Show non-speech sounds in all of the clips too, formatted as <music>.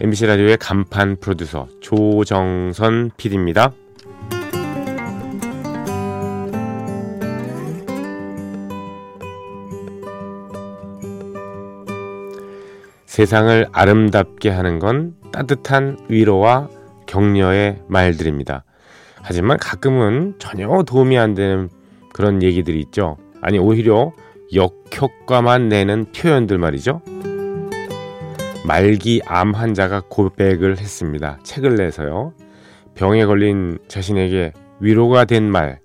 MBC 라디오의 간판 프로듀서 조정선 PD입니다. 세상을 아름답게 하는 건 따뜻한 위로와 격려의 말들입니다. 하지만 가끔은 전혀 도움이 안 되는 그런 얘기들이 있죠. 아니 오히려 역효과만 내는 표현들 말이죠. 말기 암 환자가 고백을 했습니다. 책을 내서요. 병에 걸린 자신에게 위로가 된 말,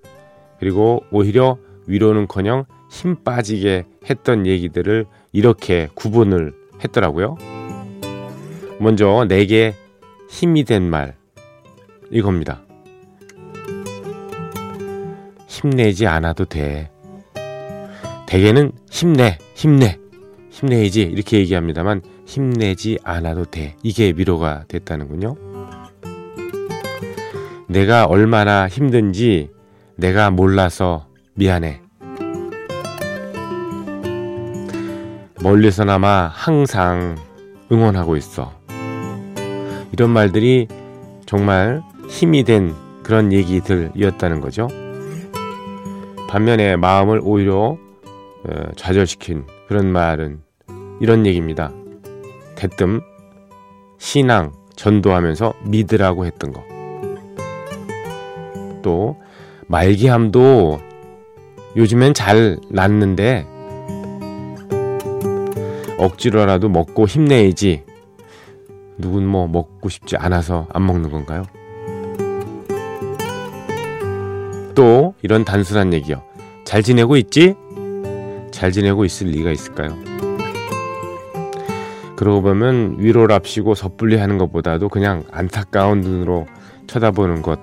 그리고 오히려 위로는커녕 힘 빠지게 했던 얘기들을 이렇게 구분을 했더라고요. 먼저 내게 힘이 된 말, 이겁니다. 힘내지 않아도 돼. 대개는 힘내, 힘내, 힘내야지 이렇게 얘기합니다만 힘내지 않아도 돼. 이게 위로가 됐다는군요. 내가 얼마나 힘든지 내가 몰라서 미안해. 멀리서나마 항상 응원하고 있어. 이런 말들이 정말 힘이 된 그런 얘기들이었다는 거죠. 반면에 마음을 오히려 어, 좌절시킨 그런 말은 이런 얘기입니다. 대뜸 신앙 전도하면서 믿으라고 했던 거. 또 말기암도 요즘엔 잘 낫는데 억지로라도 먹고 힘내야지. 누군 뭐 먹고 싶지 않아서 안 먹는 건가요? 또 이런 단순한 얘기요. 잘 지내고 있지? 잘 지내고 있을 리가 있을까요? 그러고 보면 위로랍시고 섣불리 하는 것보다도 그냥 안타까운 눈으로 쳐다보는 것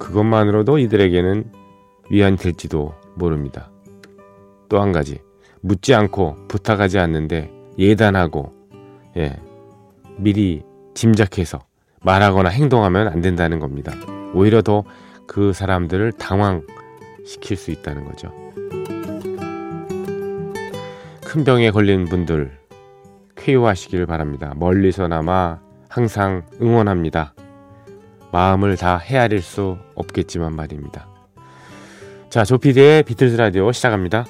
그것만으로도 이들에게는 위안이 될지도 모릅니다. 또 한 가지 묻지 않고 부탁하지 않는데 예단하고 예 미리 짐작해서 말하거나 행동하면 안 된다는 겁니다. 오히려 더 그 사람들을 당황시킬 수 있다는 거죠. 큰 병에 걸린 분들 쾌유하시길 바랍니다. 멀리서나마 항상 응원합니다. 마음을 다 헤아릴 수 없겠지만 말입니다. 자, 조피디의 비틀즈 라디오 시작합니다.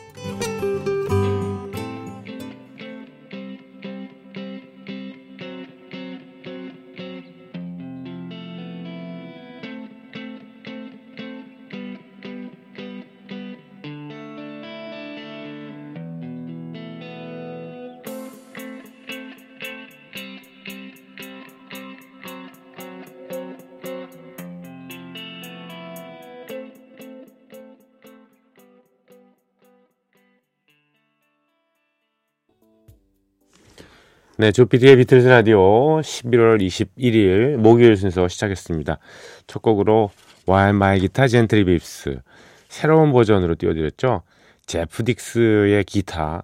네, 조피디의 비틀즈 라디오 11월 21일 목요일 순서 시작했습니다. 첫 곡으로 While My Guitar Gently Beeps 새로운 버전으로 띄워드렸죠. 제프 딕스의 기타.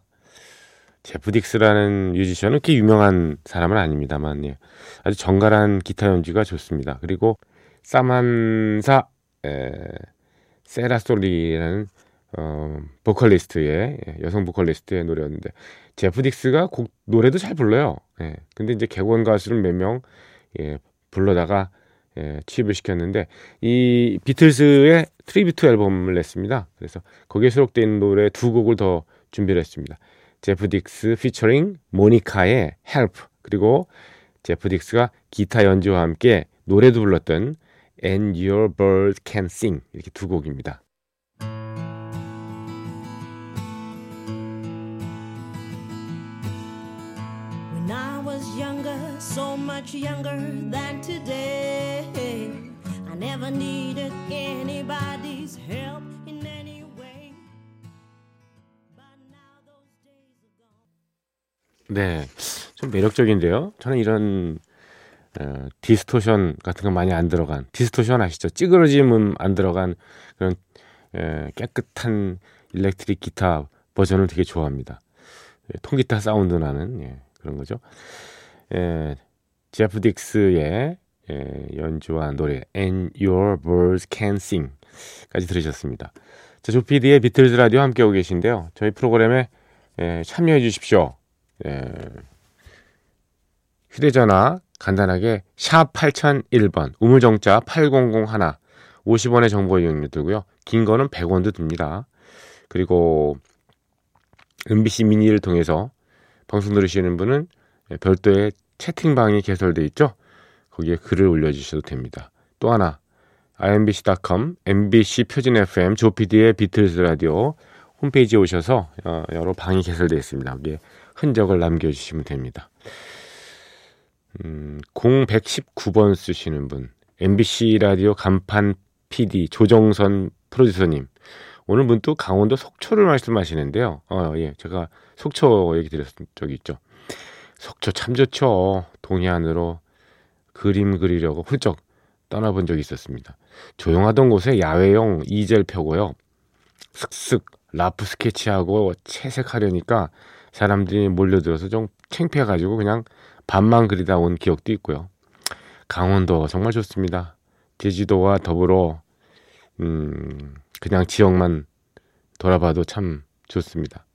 제프 딕스라는 뮤지션은 그렇게 유명한 사람은 아닙니다만 예. 아주 정갈한 기타 연주가 좋습니다. 그리고 사만사 에, 세라 솔리라는 어, 보컬리스트의 예, 여성 보컬리스트의 노래였는데 제프 딕스가 곡 노래도 잘 불러요. 예. 근데 이제 객원 가수를 몇명 예, 불러다가 예, 취입을 시켰는데 이 비틀스의 tribute 앨범을 냈습니다. 그래서 거기에 있는 노래 두 곡을 더 준비를 했습니다. 제프 딕스 피처링 모니카의 Help 그리고 제프 딕스가 기타 연주와 함께 노래도 불렀던 And Your Bird Can Sing 이렇게 두 곡입니다. Much younger than today. I never needed anybody's help in any way. But now those days are gone. 네, 좀 매력적인데요. 저는 이런 어, distortion 같은 거 많이 안 들어간 distortion 아시죠? 찌그러짐은 안 들어간 그런 에, 깨끗한 일렉트릭 기타 버전을 되게 좋아합니다. 예, 통기타 사운드 나는 예, 그런 거죠. 예, 제프 딕스의 예, 연주와 노래 And Your Birds Can Sing까지 들으셨습니다. 자, 조피디의 비틀즈 라디오 함께하고 계신데요. 저희 프로그램에 예, 참여해 주십시오. 예, 휴대전화 간단하게 샵 8001번 우물정자 8001 50원의 정보 이용료 들고요. 긴 거는 100원도 듭니다. 그리고 MBC 미니를 통해서 방송 들으시는 분은 별도의 채팅방이 개설돼 있죠. 거기에 글을 올려주셔도 됩니다. 또 하나 imbc.com, MBC 표준 FM, 조피디의 비틀즈 라디오 홈페이지에 오셔서 어, 여러 방이 개설되어 있습니다. 거기에 흔적을 남겨주시면 됩니다. 음, 0119번 쓰시는 분, MBC 라디오 간판 PD 조정선 프로듀서님. 오늘 문득 강원도 속초를 말씀하시는데요. 어, 예, 제가 속초 얘기 드렸던 적이 있죠. 속초 참 좋죠. 동해안으로 그림 그리려고 훌쩍 떠나본 적이 있었습니다. 조용하던 곳에 야외용 이젤 펴고요. 슥슥 라프 스케치하고 채색하려니까 사람들이 몰려들어서 좀 창피해가지고 그냥 밤만 그리다 온 기억도 있고요. 강원도 정말 좋습니다. 제주도와 더불어 음, 그냥 지역만 돌아봐도 참 좋습니다.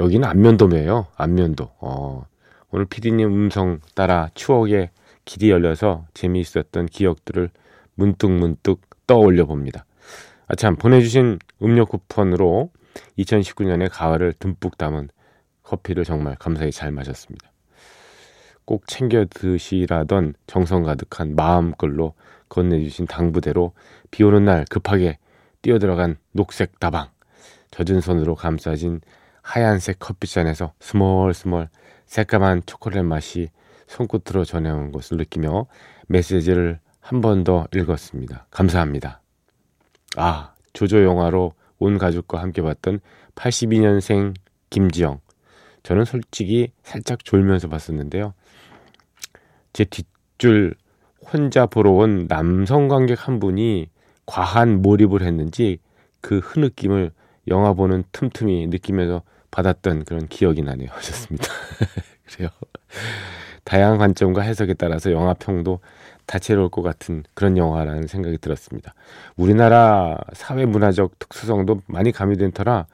여기는 안면도매예요. 안면도. 어, 오늘 피디님 음성 따라 추억의 길이 열려서 재미있었던 기억들을 문득문득 떠올려 봅니다. 아, 참, 보내주신 음료 쿠폰으로 2019년의 가을을 듬뿍 담은 커피를 정말 감사히 잘 마셨습니다. 꼭 챙겨 드시라던 정성 가득한 마음글로 건네주신 당부대로 비 오는 날 급하게 뛰어들어간 녹색 다방 젖은 손으로 감싸진 하얀색 커피잔에서 스멀스멀 새까만 초콜릿 맛이 손끝으로 전해온 것을 느끼며 메시지를 한 번 더 읽었습니다. 감사합니다. 아, 조조 영화로 온 가족과 함께 봤던 82년생 김지영. 저는 솔직히 살짝 졸면서 봤었는데요. 제 뒷줄 혼자 보러 온 남성 관객 한 분이 과한 몰입을 했는지 그 흐느낌을 영화 보는 틈틈이 느끼면서 받았던 그런 기억이 나네요. <laughs> 하셨습니다. <laughs> 그래요. 다양한 관점과 해석에 따라서 영화평도 다채로울 것 같은 그런 영화라는 생각이 들었습니다. 우리나라 사회 문화적 특수성도 많이 가미된 터라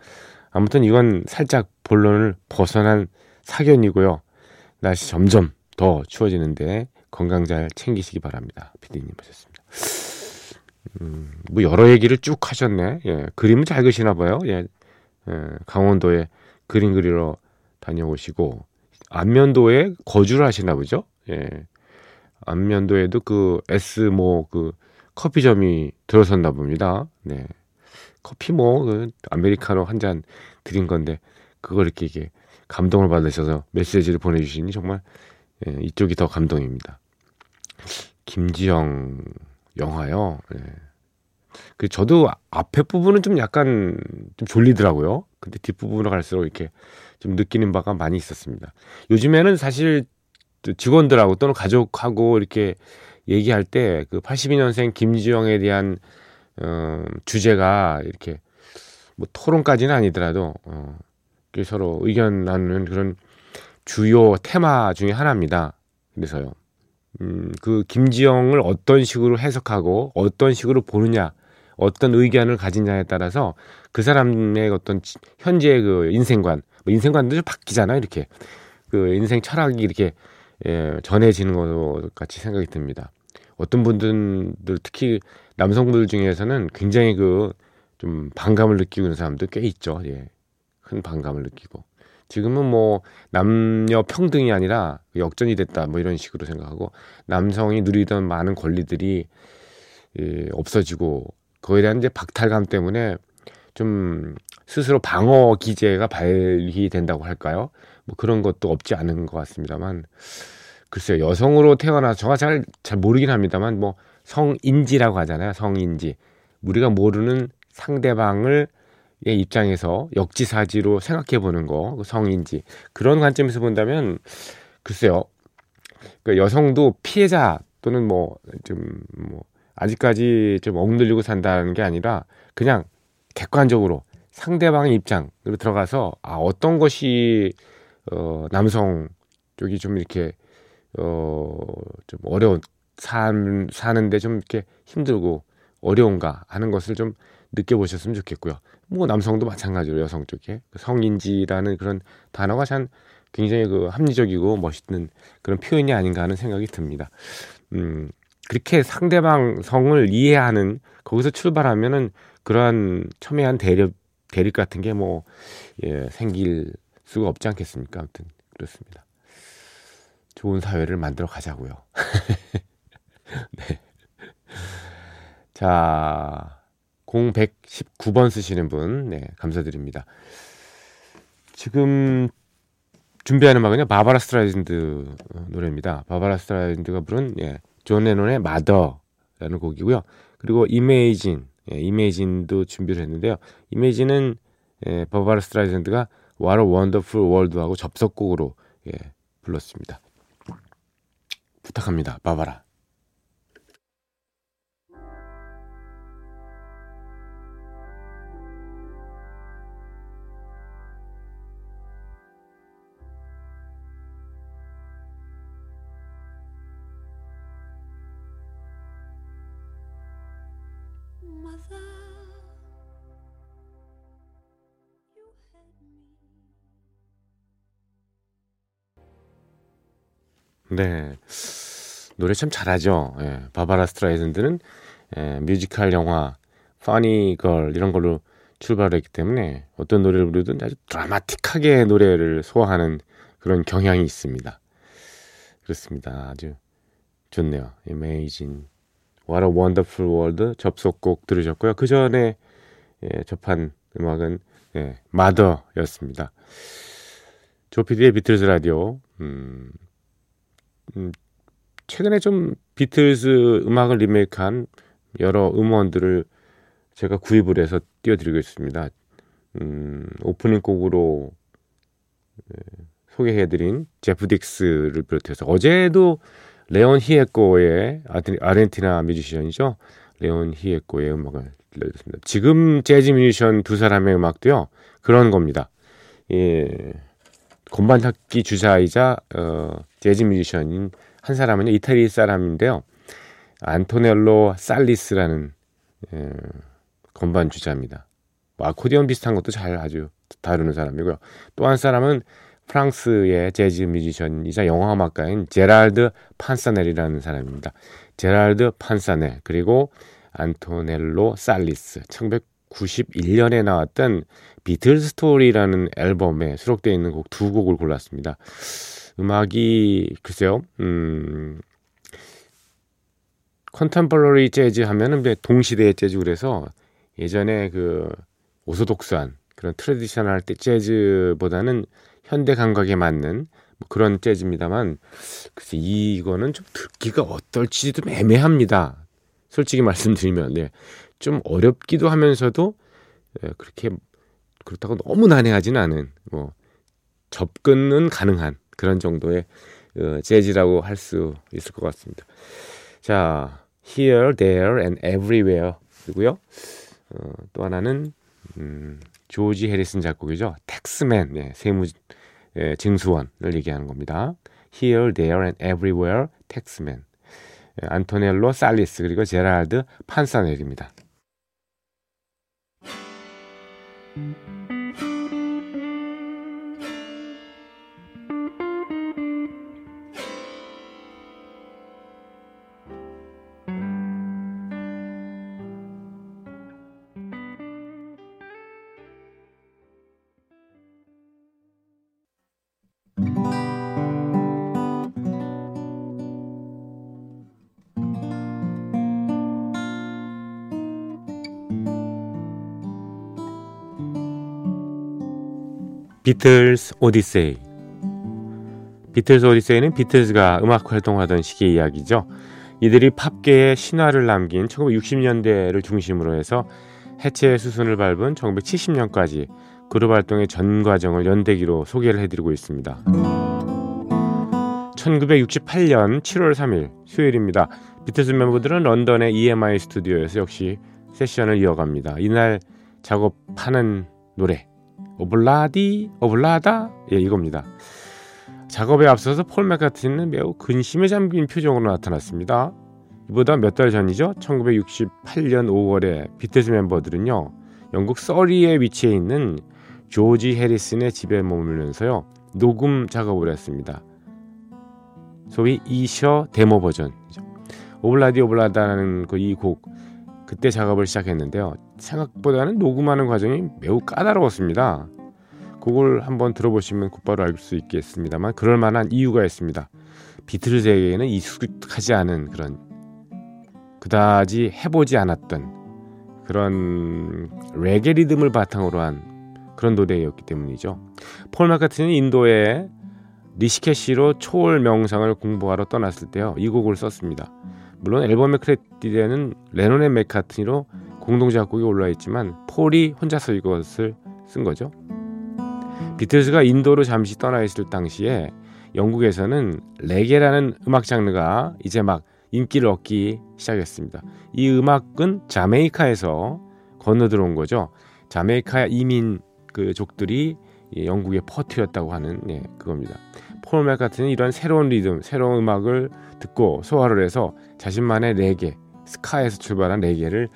아무튼 이건 살짝 본론을 벗어난 사견이고요. 날씨 점점 더 추워지는데 건강 잘 챙기시기 바랍니다. 피디님 하셨습니다. 음, 뭐 여러 얘기를 쭉 하셨네. 예, 그림을 잘 그시나 봐요. 예, 예, 강원도에 그림 그리러 다녀오시고 안면도에 거주를 하시나 보죠. 예, 안면도에도 그 S 뭐 그 커피점이 들어섰나 봅니다. 네, 커피 뭐 그 아메리카노 한 잔 드린 건데 그걸 이렇게 이게 감동을 받으셔서 메시지를 보내주시니 정말 예, 이쪽이 더 감동입니다. 김지영 영화요. 예. 그 저도 앞에 부분은 좀 약간 좀 졸리더라고요. 근데 뒷부분으로 갈수록 이렇게 좀 느끼는 바가 많이 있었습니다. 요즘에는 사실 직원들하고 또는 가족하고 이렇게 얘기할 때 그 82년생 김지영에 대한 어, 주제가 이렇게 뭐 토론까지는 아니더라도 어, 서로 의견 나누는 그런 주요 테마 중에 하나입니다. 그래서요. 음, 그 김지영을 어떤 식으로 해석하고 어떤 식으로 보느냐, 어떤 의견을 가지냐에 따라서 그 사람의 어떤 현재의 그 인생관, 뭐 인생관도 좀 바뀌잖아요. 이렇게 그 인생 철학이 이렇게 예, 전해지는 것 같이 생각이 듭니다. 어떤 분들 특히 남성분들 중에서는 굉장히 그 좀 반감을 느끼고 있는 사람도 꽤 있죠. 예. 큰 반감을 느끼고. 지금은 뭐 남녀 평등이 아니라 역전이 됐다 뭐 이런 식으로 생각하고 남성이 누리던 많은 권리들이 예, 없어지고 그 거에 대한 이제 박탈감 때문에 좀 스스로 방어 기제가 발휘된다고 할까요? 뭐 그런 것도 없지 않은 것 같습니다만 글쎄요 여성으로 태어나 저가 잘 잘 모르긴 합니다만 뭐 성인지라고 하잖아요 성인지 우리가 모르는 상대방을 입장에서 역지사지로 생각해 보는 거, 그 성인지 그런 관점에서 본다면 글쎄요. 그러니까 여성도 피해자 또는 뭐 좀뭐 아직까지 좀 억눌리고 산다는 게 아니라 그냥 객관적으로 상대방의 입장으로 들어가서 아 어떤 것이 어 남성 쪽이 좀 이렇게 어좀 어려운 산 사는데 좀 이렇게 힘들고 어려운가 하는 것을 좀 느껴보셨으면 좋겠고요. 뭐 남성도 마찬가지로 여성 쪽에 성인지라는 그런 단어가 참 굉장히 그 합리적이고 멋있는 그런 표현이 아닌가 하는 생각이 듭니다. 음, 그렇게 상대방 성을 이해하는 거기서 출발하면은 그러한 첨예한 대립 대립 같은 게뭐 예, 생길 수가 없지 않겠습니까? 아무튼 그렇습니다. 좋은 사회를 만들어 가자고요. <laughs> 네. 자, 0119번 쓰시는 분, 네, 감사드립니다. 지금 준비하는 음악은요, 바바라 스트라이즌드 노래입니다. 바바라 스트라이즌드가 부른, 예, 존 레논의 Mother라는 곡이고요. 그리고 Imagine, 예, Imagine도 준비를 했는데요. Imagine은 예, 바바라 스트라이즌드가 What a Wonderful World하고 접속곡으로 예, 불렀습니다. 부탁합니다, 바바라. 네. 노래 참 잘하죠. 예, 바바라 스트라이슨드는 예, 뮤지컬 영화, Funny Girl 이런 걸로 출발했기 때문에 어떤 노래를 부르든 아주 드라마틱하게 노래를 소화하는 그런 경향이 있습니다. 그렇습니다. 아주 좋네요. Amazing. What a Wonderful World 접속곡 들으셨고요. 그 전에 예, 접한 음악은 예, Mother였습니다. 조피디의 비틀즈 라디오. 음, 음, 최근에 좀 비틀즈 음악을 리메이크한 여러 음원들을 제가 구입을 해서 띄워드리고 있습니다. 음, 오프닝 곡으로 네, 소개해드린 제프 딕스를 비롯해서 어제도 레온 히에코의 아르헨티나 뮤지션이죠. 레온 히에코의 음악을 들려드렸습니다. 지금 재즈 뮤지션 두 사람의 음악도요. 그런 겁니다. 예, 건반 악기 주자이자 어, 재즈 뮤지션인 한 사람은요 이태리 사람인데요 안토넬로 살리스라는 예, 건반 주자입니다. 뭐 아코디언 비슷한 것도 잘 아주 다루는 사람이고요. 또 한 사람은 프랑스의 재즈 뮤지션이자 영화음악가인 제랄드 판사넬이라는 사람입니다. 제랄드 판사넬 그리고 안토넬로 살리스 1991년에 나왔던 Beatle Story라는 앨범에 수록되어 있는 곡 두 곡을 골랐습니다. 음악이 글쎄요, 음, contemporary 재즈 하면은 동시대의 재즈 그래서 예전에 그 orthodox한 그런 traditional 때 재즈보다는 현대 감각에 맞는 뭐 그런 재즈입니다만 글쎄 이거는 좀 듣기가 어떨지 좀 애매합니다. 솔직히 <laughs> 말씀드리면 네. 좀 어렵기도 하면서도 예, 그렇게 그렇다고 너무 난해하지는 않은 뭐 접근은 가능한 그런 정도의 어, 재즈라고 할 수 있을 것 같습니다. 자, here, there, and everywhere 이고요. 어, 또 하나는 음, 조지 해리슨 작곡이죠. 텍스맨, 네, 세무 예, 증수원을 얘기하는 겁니다. Here, there, and everywhere, 텍스맨. 예, 안토넬로 살리스 그리고 제랄드 판사넬입니다. 비틀스 오디세이 비틀스 오디세이는 비틀즈가 음악 활동하던 시기의 이야기죠. 이들이 팝계에 신화를 남긴 1960년대를 중심으로 해서 해체의 수순을 밟은 1970년까지 그룹 활동의 전 과정을 연대기로 소개를 해드리고 있습니다. 1968년 7월 3일 수요일입니다. 비틀즈 멤버들은 런던의 EMI 스튜디오에서 역시 세션을 이어갑니다. 이날 작업하는 노래 오블라디 오블라다 예 이겁니다. 작업에 앞서서 폴 맥카트니는 매우 근심에 잠긴 표정으로 나타났습니다. 이보다 몇 달 전이죠. 1968년 5월에 비틀즈 멤버들은요. 영국 서리에 위치해 있는 조지 해리슨의 집에 머물면서요. 녹음 작업을 했습니다. 소위 이셔 데모 버전이죠. 오블라디 오블라다라는 그 이 곡 그때 작업을 시작했는데요. 생각보다는 녹음하는 과정이 매우 까다로웠습니다. 곡을 한번 들어보시면 곧바로 알 수 있겠습니다만 그럴 만한 이유가 있습니다. 비틀즈에게는 익숙하지 않은 그런 그다지 해보지 않았던 그런 레게 리듬을 바탕으로 한 그런 노래였기 때문이죠. 폴 마카트는 인도의 리시케시로 초월 명상을 공부하러 떠났을 때요. 이 곡을 썼습니다. 물론 앨범의 크레딧에는 레논의 맥카트니로 공동 작곡이 올라 있지만 폴이 혼자서 이것을 쓴 거죠. 비틀즈가 인도로 잠시 떠나 있을 당시에 영국에서는 레게라는 음악 장르가 이제 막 인기를 얻기 시작했습니다. 이 음악은 자메이카에서 건너 들어온 거죠. 자메이카 이민 그 족들이 영국에 퍼트렸다고 하는 예, 그겁니다. 폴 맥카트니는 이런 새로운 리듬, 새로운 음악을 듣고 소화를 해서 자신만의 레게, 스카에서 출발한 레게를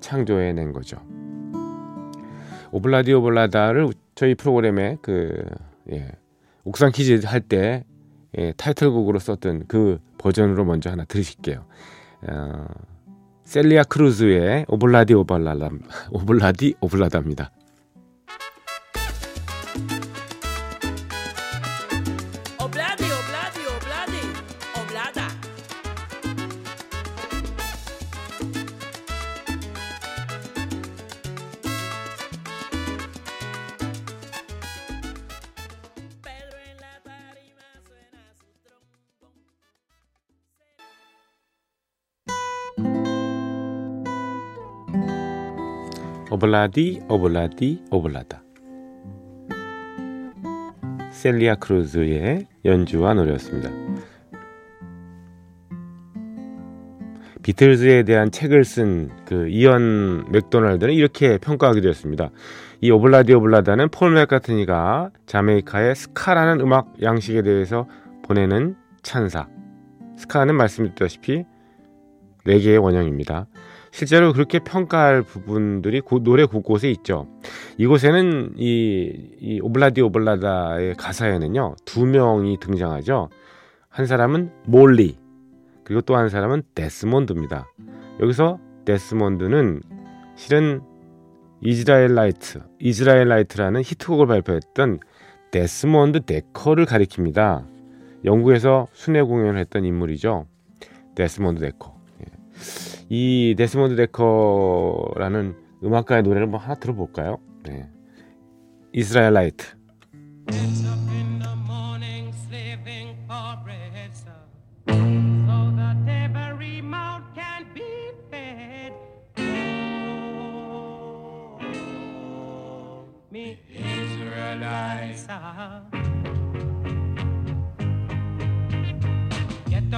창조해낸 거죠. Ob-La-Di Ob-La-Da를 저희 프로그램에 그 예, 옥상 퀴즈 할때 예, 타이틀곡으로 썼던 그 버전으로 먼저 하나 들으실게요. 어, 셀리아 크루즈의 Ob-La-Di Ob-La-Da <laughs> Ob-La-Di Ob-La-Da입니다. Ob-La-Di Ob-La-Di Ob-La-Da 셀리아 크루즈의 연주와 노래였습니다. 비틀즈에 대한 책을 쓴 그 이언 맥도날드는 이렇게 평가하게 되었습니다. 이 Ob-La-Di Ob-La-Da는 폴 맥카트니가 자메이카의 스카라는 음악 양식에 대해서 보내는 찬사. 스카는 말씀드렸다시피 레게의 원형입니다. 실제로 그렇게 평가할 부분들이 고, 노래 곳곳에 있죠. 이곳에는 이, 이 Ob-La-Di Ob-La-Da의 가사에는요 두 명이 등장하죠. 한 사람은 몰리 그리고 또 한 사람은 데스몬드입니다. 여기서 데스몬드는 실은 Israelites, Israelites라는 히트곡을 발표했던 데스몬드 데커를 가리킵니다. 영국에서 순회 공연을 했던 인물이죠. 데스몬드 데커. 예. 이 데스몬드 데커라는 음악가의 노래를 뭐 하나 들어볼까요? 네. Israelites.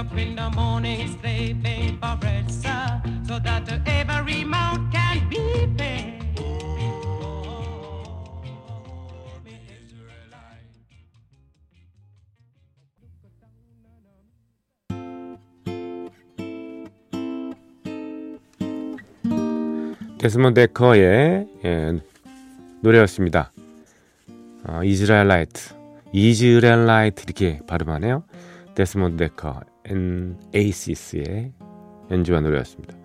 Up in the morning slaving for bread, sir, so that every mouth can be fed. 데스몬드 데커의 예, 노래였습니다. 어, 이즈라엘 라이트, Israelites 이렇게 발음하네요. 데스몬드 데커 and Aces의 연주와 노래였습니다.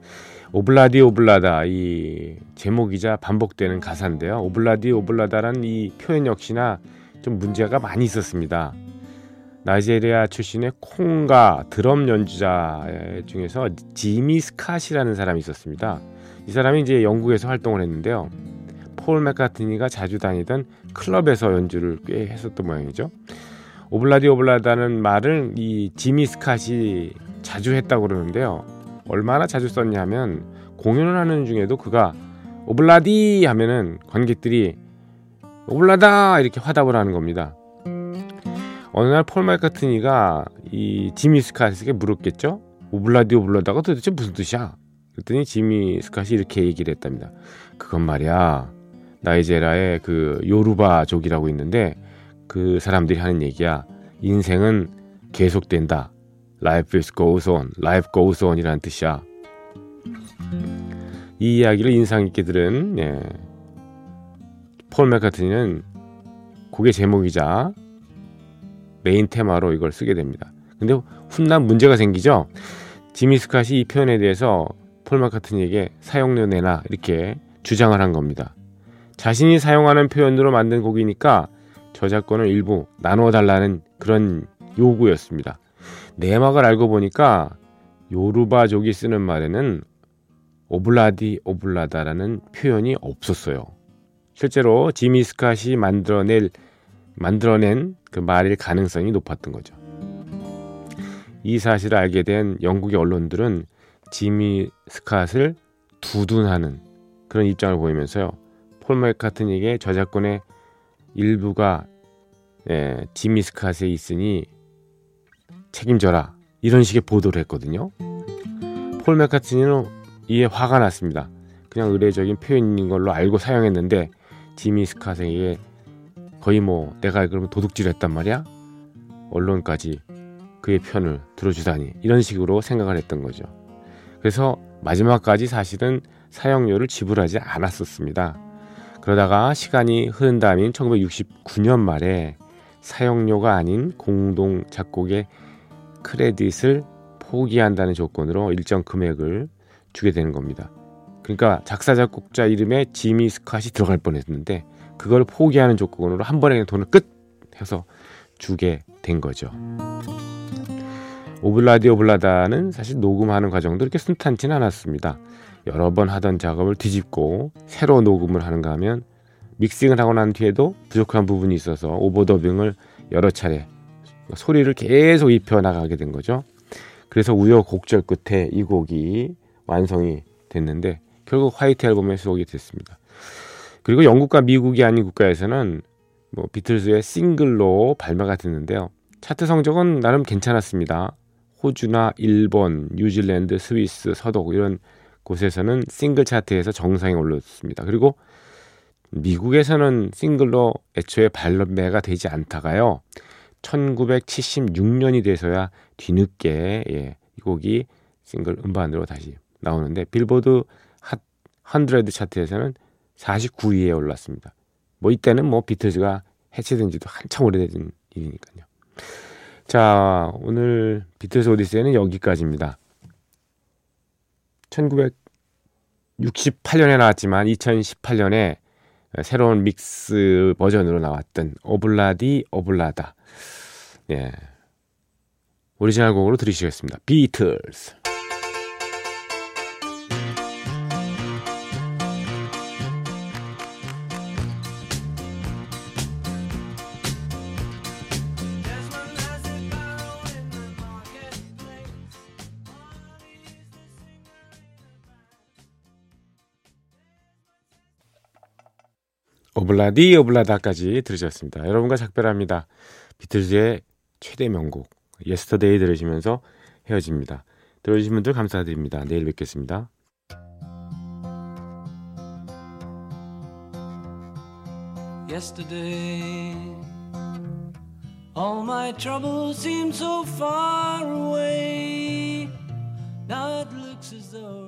Ob-La-Di Ob-La-Da 이 제목이자 반복되는 가사인데요. Ob-La-Di Ob-La-Da라는 이 표현 역시나 좀 문제가 많이 있었습니다. 나이제리아 출신의 콩가 드럼 연주자 중에서 지미 스캇이라는 사람이 있었습니다. 이 사람이 이제 영국에서 활동을 했는데요. 폴 맥카트니가 자주 다니던 클럽에서 연주를 꽤 했었던 모양이죠. 오블라디 오블라다는 말을 이 지미 스캇이 자주 했다고 그러는데요. 얼마나 자주 썼냐면 공연을 하는 중에도 그가 오블라디 하면은 관객들이 오블라다 이렇게 화답을 하는 겁니다. 어느 날 폴 마이카트니가 이 지미 스카스에게 물었겠죠. 오블라디 오블라다가 도대체 무슨 뜻이야? 그랬더니 지미 스카시 이렇게 얘기를 했답니다. 그건 말이야. 나이제라의 그 요루바족이라고 있는데 그 사람들이 하는 얘기야. 인생은 계속된다. Life is goes on. Life goes on이라는 뜻이야. 이 이야기를 인상 깊게 들은 예. 폴 맥카트니는 곡의 제목이자 메인 테마로 이걸 쓰게 됩니다. 근데 훗날 문제가 생기죠. 지미 스캇이 이 표현에 대해서 폴 마카트니에게 사용료 내나 이렇게 주장을 한 겁니다. 자신이 사용하는 표현으로 만든 곡이니까 저작권을 일부 나눠 달라는 그런 요구였습니다. 내막을 알고 보니까 요르바족이 쓰는 말에는 오블라디 오블라다라는 표현이 없었어요. 실제로 지미 스캇이 만들어낼 만들어낸 그 말일 가능성이 높았던 거죠. 이 사실을 알게 된 영국의 언론들은 지미 스캇을 두둔하는 그런 입장을 보이면서요. 폴 맥카트니에게 저작권의 일부가 예, 지미 스캇에 있으니 책임져라 이런 식의 보도를 했거든요. 폴 맥카트니는 이에 화가 났습니다. 그냥 의례적인 표현인 걸로 알고 사용했는데 지미 스캇에게 거의 뭐 내가 그러면 도둑질했단 말이야. 언론까지 그의 편을 들어주다니 이런 식으로 생각을 했던 거죠. 그래서 마지막까지 사실은 사용료를 지불하지 않았었습니다. 그러다가 시간이 흐른 다음인 1969년 말에 사용료가 아닌 공동 작곡의 크레딧을 포기한다는 조건으로 일정 금액을 주게 되는 겁니다. 그러니까 작사 작곡자 이름에 지미 스캇이 들어갈 뻔했는데 그걸 포기하는 조건으로 한 번에 돈을 끝 해서 주게 된 거죠. 오블라디 오블라다는 사실 녹음하는 과정도 이렇게 순탄치는 않았습니다. 여러 번 하던 작업을 뒤집고 새로 녹음을 하는가 하면 믹싱을 하고 난 뒤에도 부족한 부분이 있어서 오버더빙을 여러 차례 소리를 계속 입혀 나가게 된 거죠. 그래서 우여곡절 끝에 이 곡이 완성이 됐는데 결국 화이트 앨범에 수록이 됐습니다. 그리고 영국과 미국이 아닌 국가에서는 뭐 비틀즈의 싱글로 발매가 됐는데요. 차트 성적은 나름 괜찮았습니다. 호주나 일본, 뉴질랜드, 스위스, 서독 이런 곳에서는 싱글 차트에서 정상에 올랐습니다. 그리고 미국에서는 싱글로 애초에 발매가 되지 않다가요. 1976년이 돼서야 뒤늦게 예, 이 곡이 싱글 음반으로 다시 나오는데 빌보드 핫 100 차트에서는 49위에 올랐습니다. 뭐 이때는 뭐 비틀즈가 해체된 지도 한참 오래된 일이니까요. 자, 오늘 비틀스 오디세이는 여기까지입니다. 1968년에 나왔지만 2018년에 새로운 믹스 버전으로 나왔던 오블라디 오블라다. 예. 오리지널 곡으로 들으시겠습니다. 비틀스. Ob-La-Di Ob-La-Da까지 들으셨습니다. 여러분과 작별합니다. 비틀즈의 최대 명곡 Yesterday 들으시면서 헤어집니다. 들어주신 분들 감사드립니다. 내일 뵙겠습니다. Yesterday, all my troubles seem so far away. Now it looks as though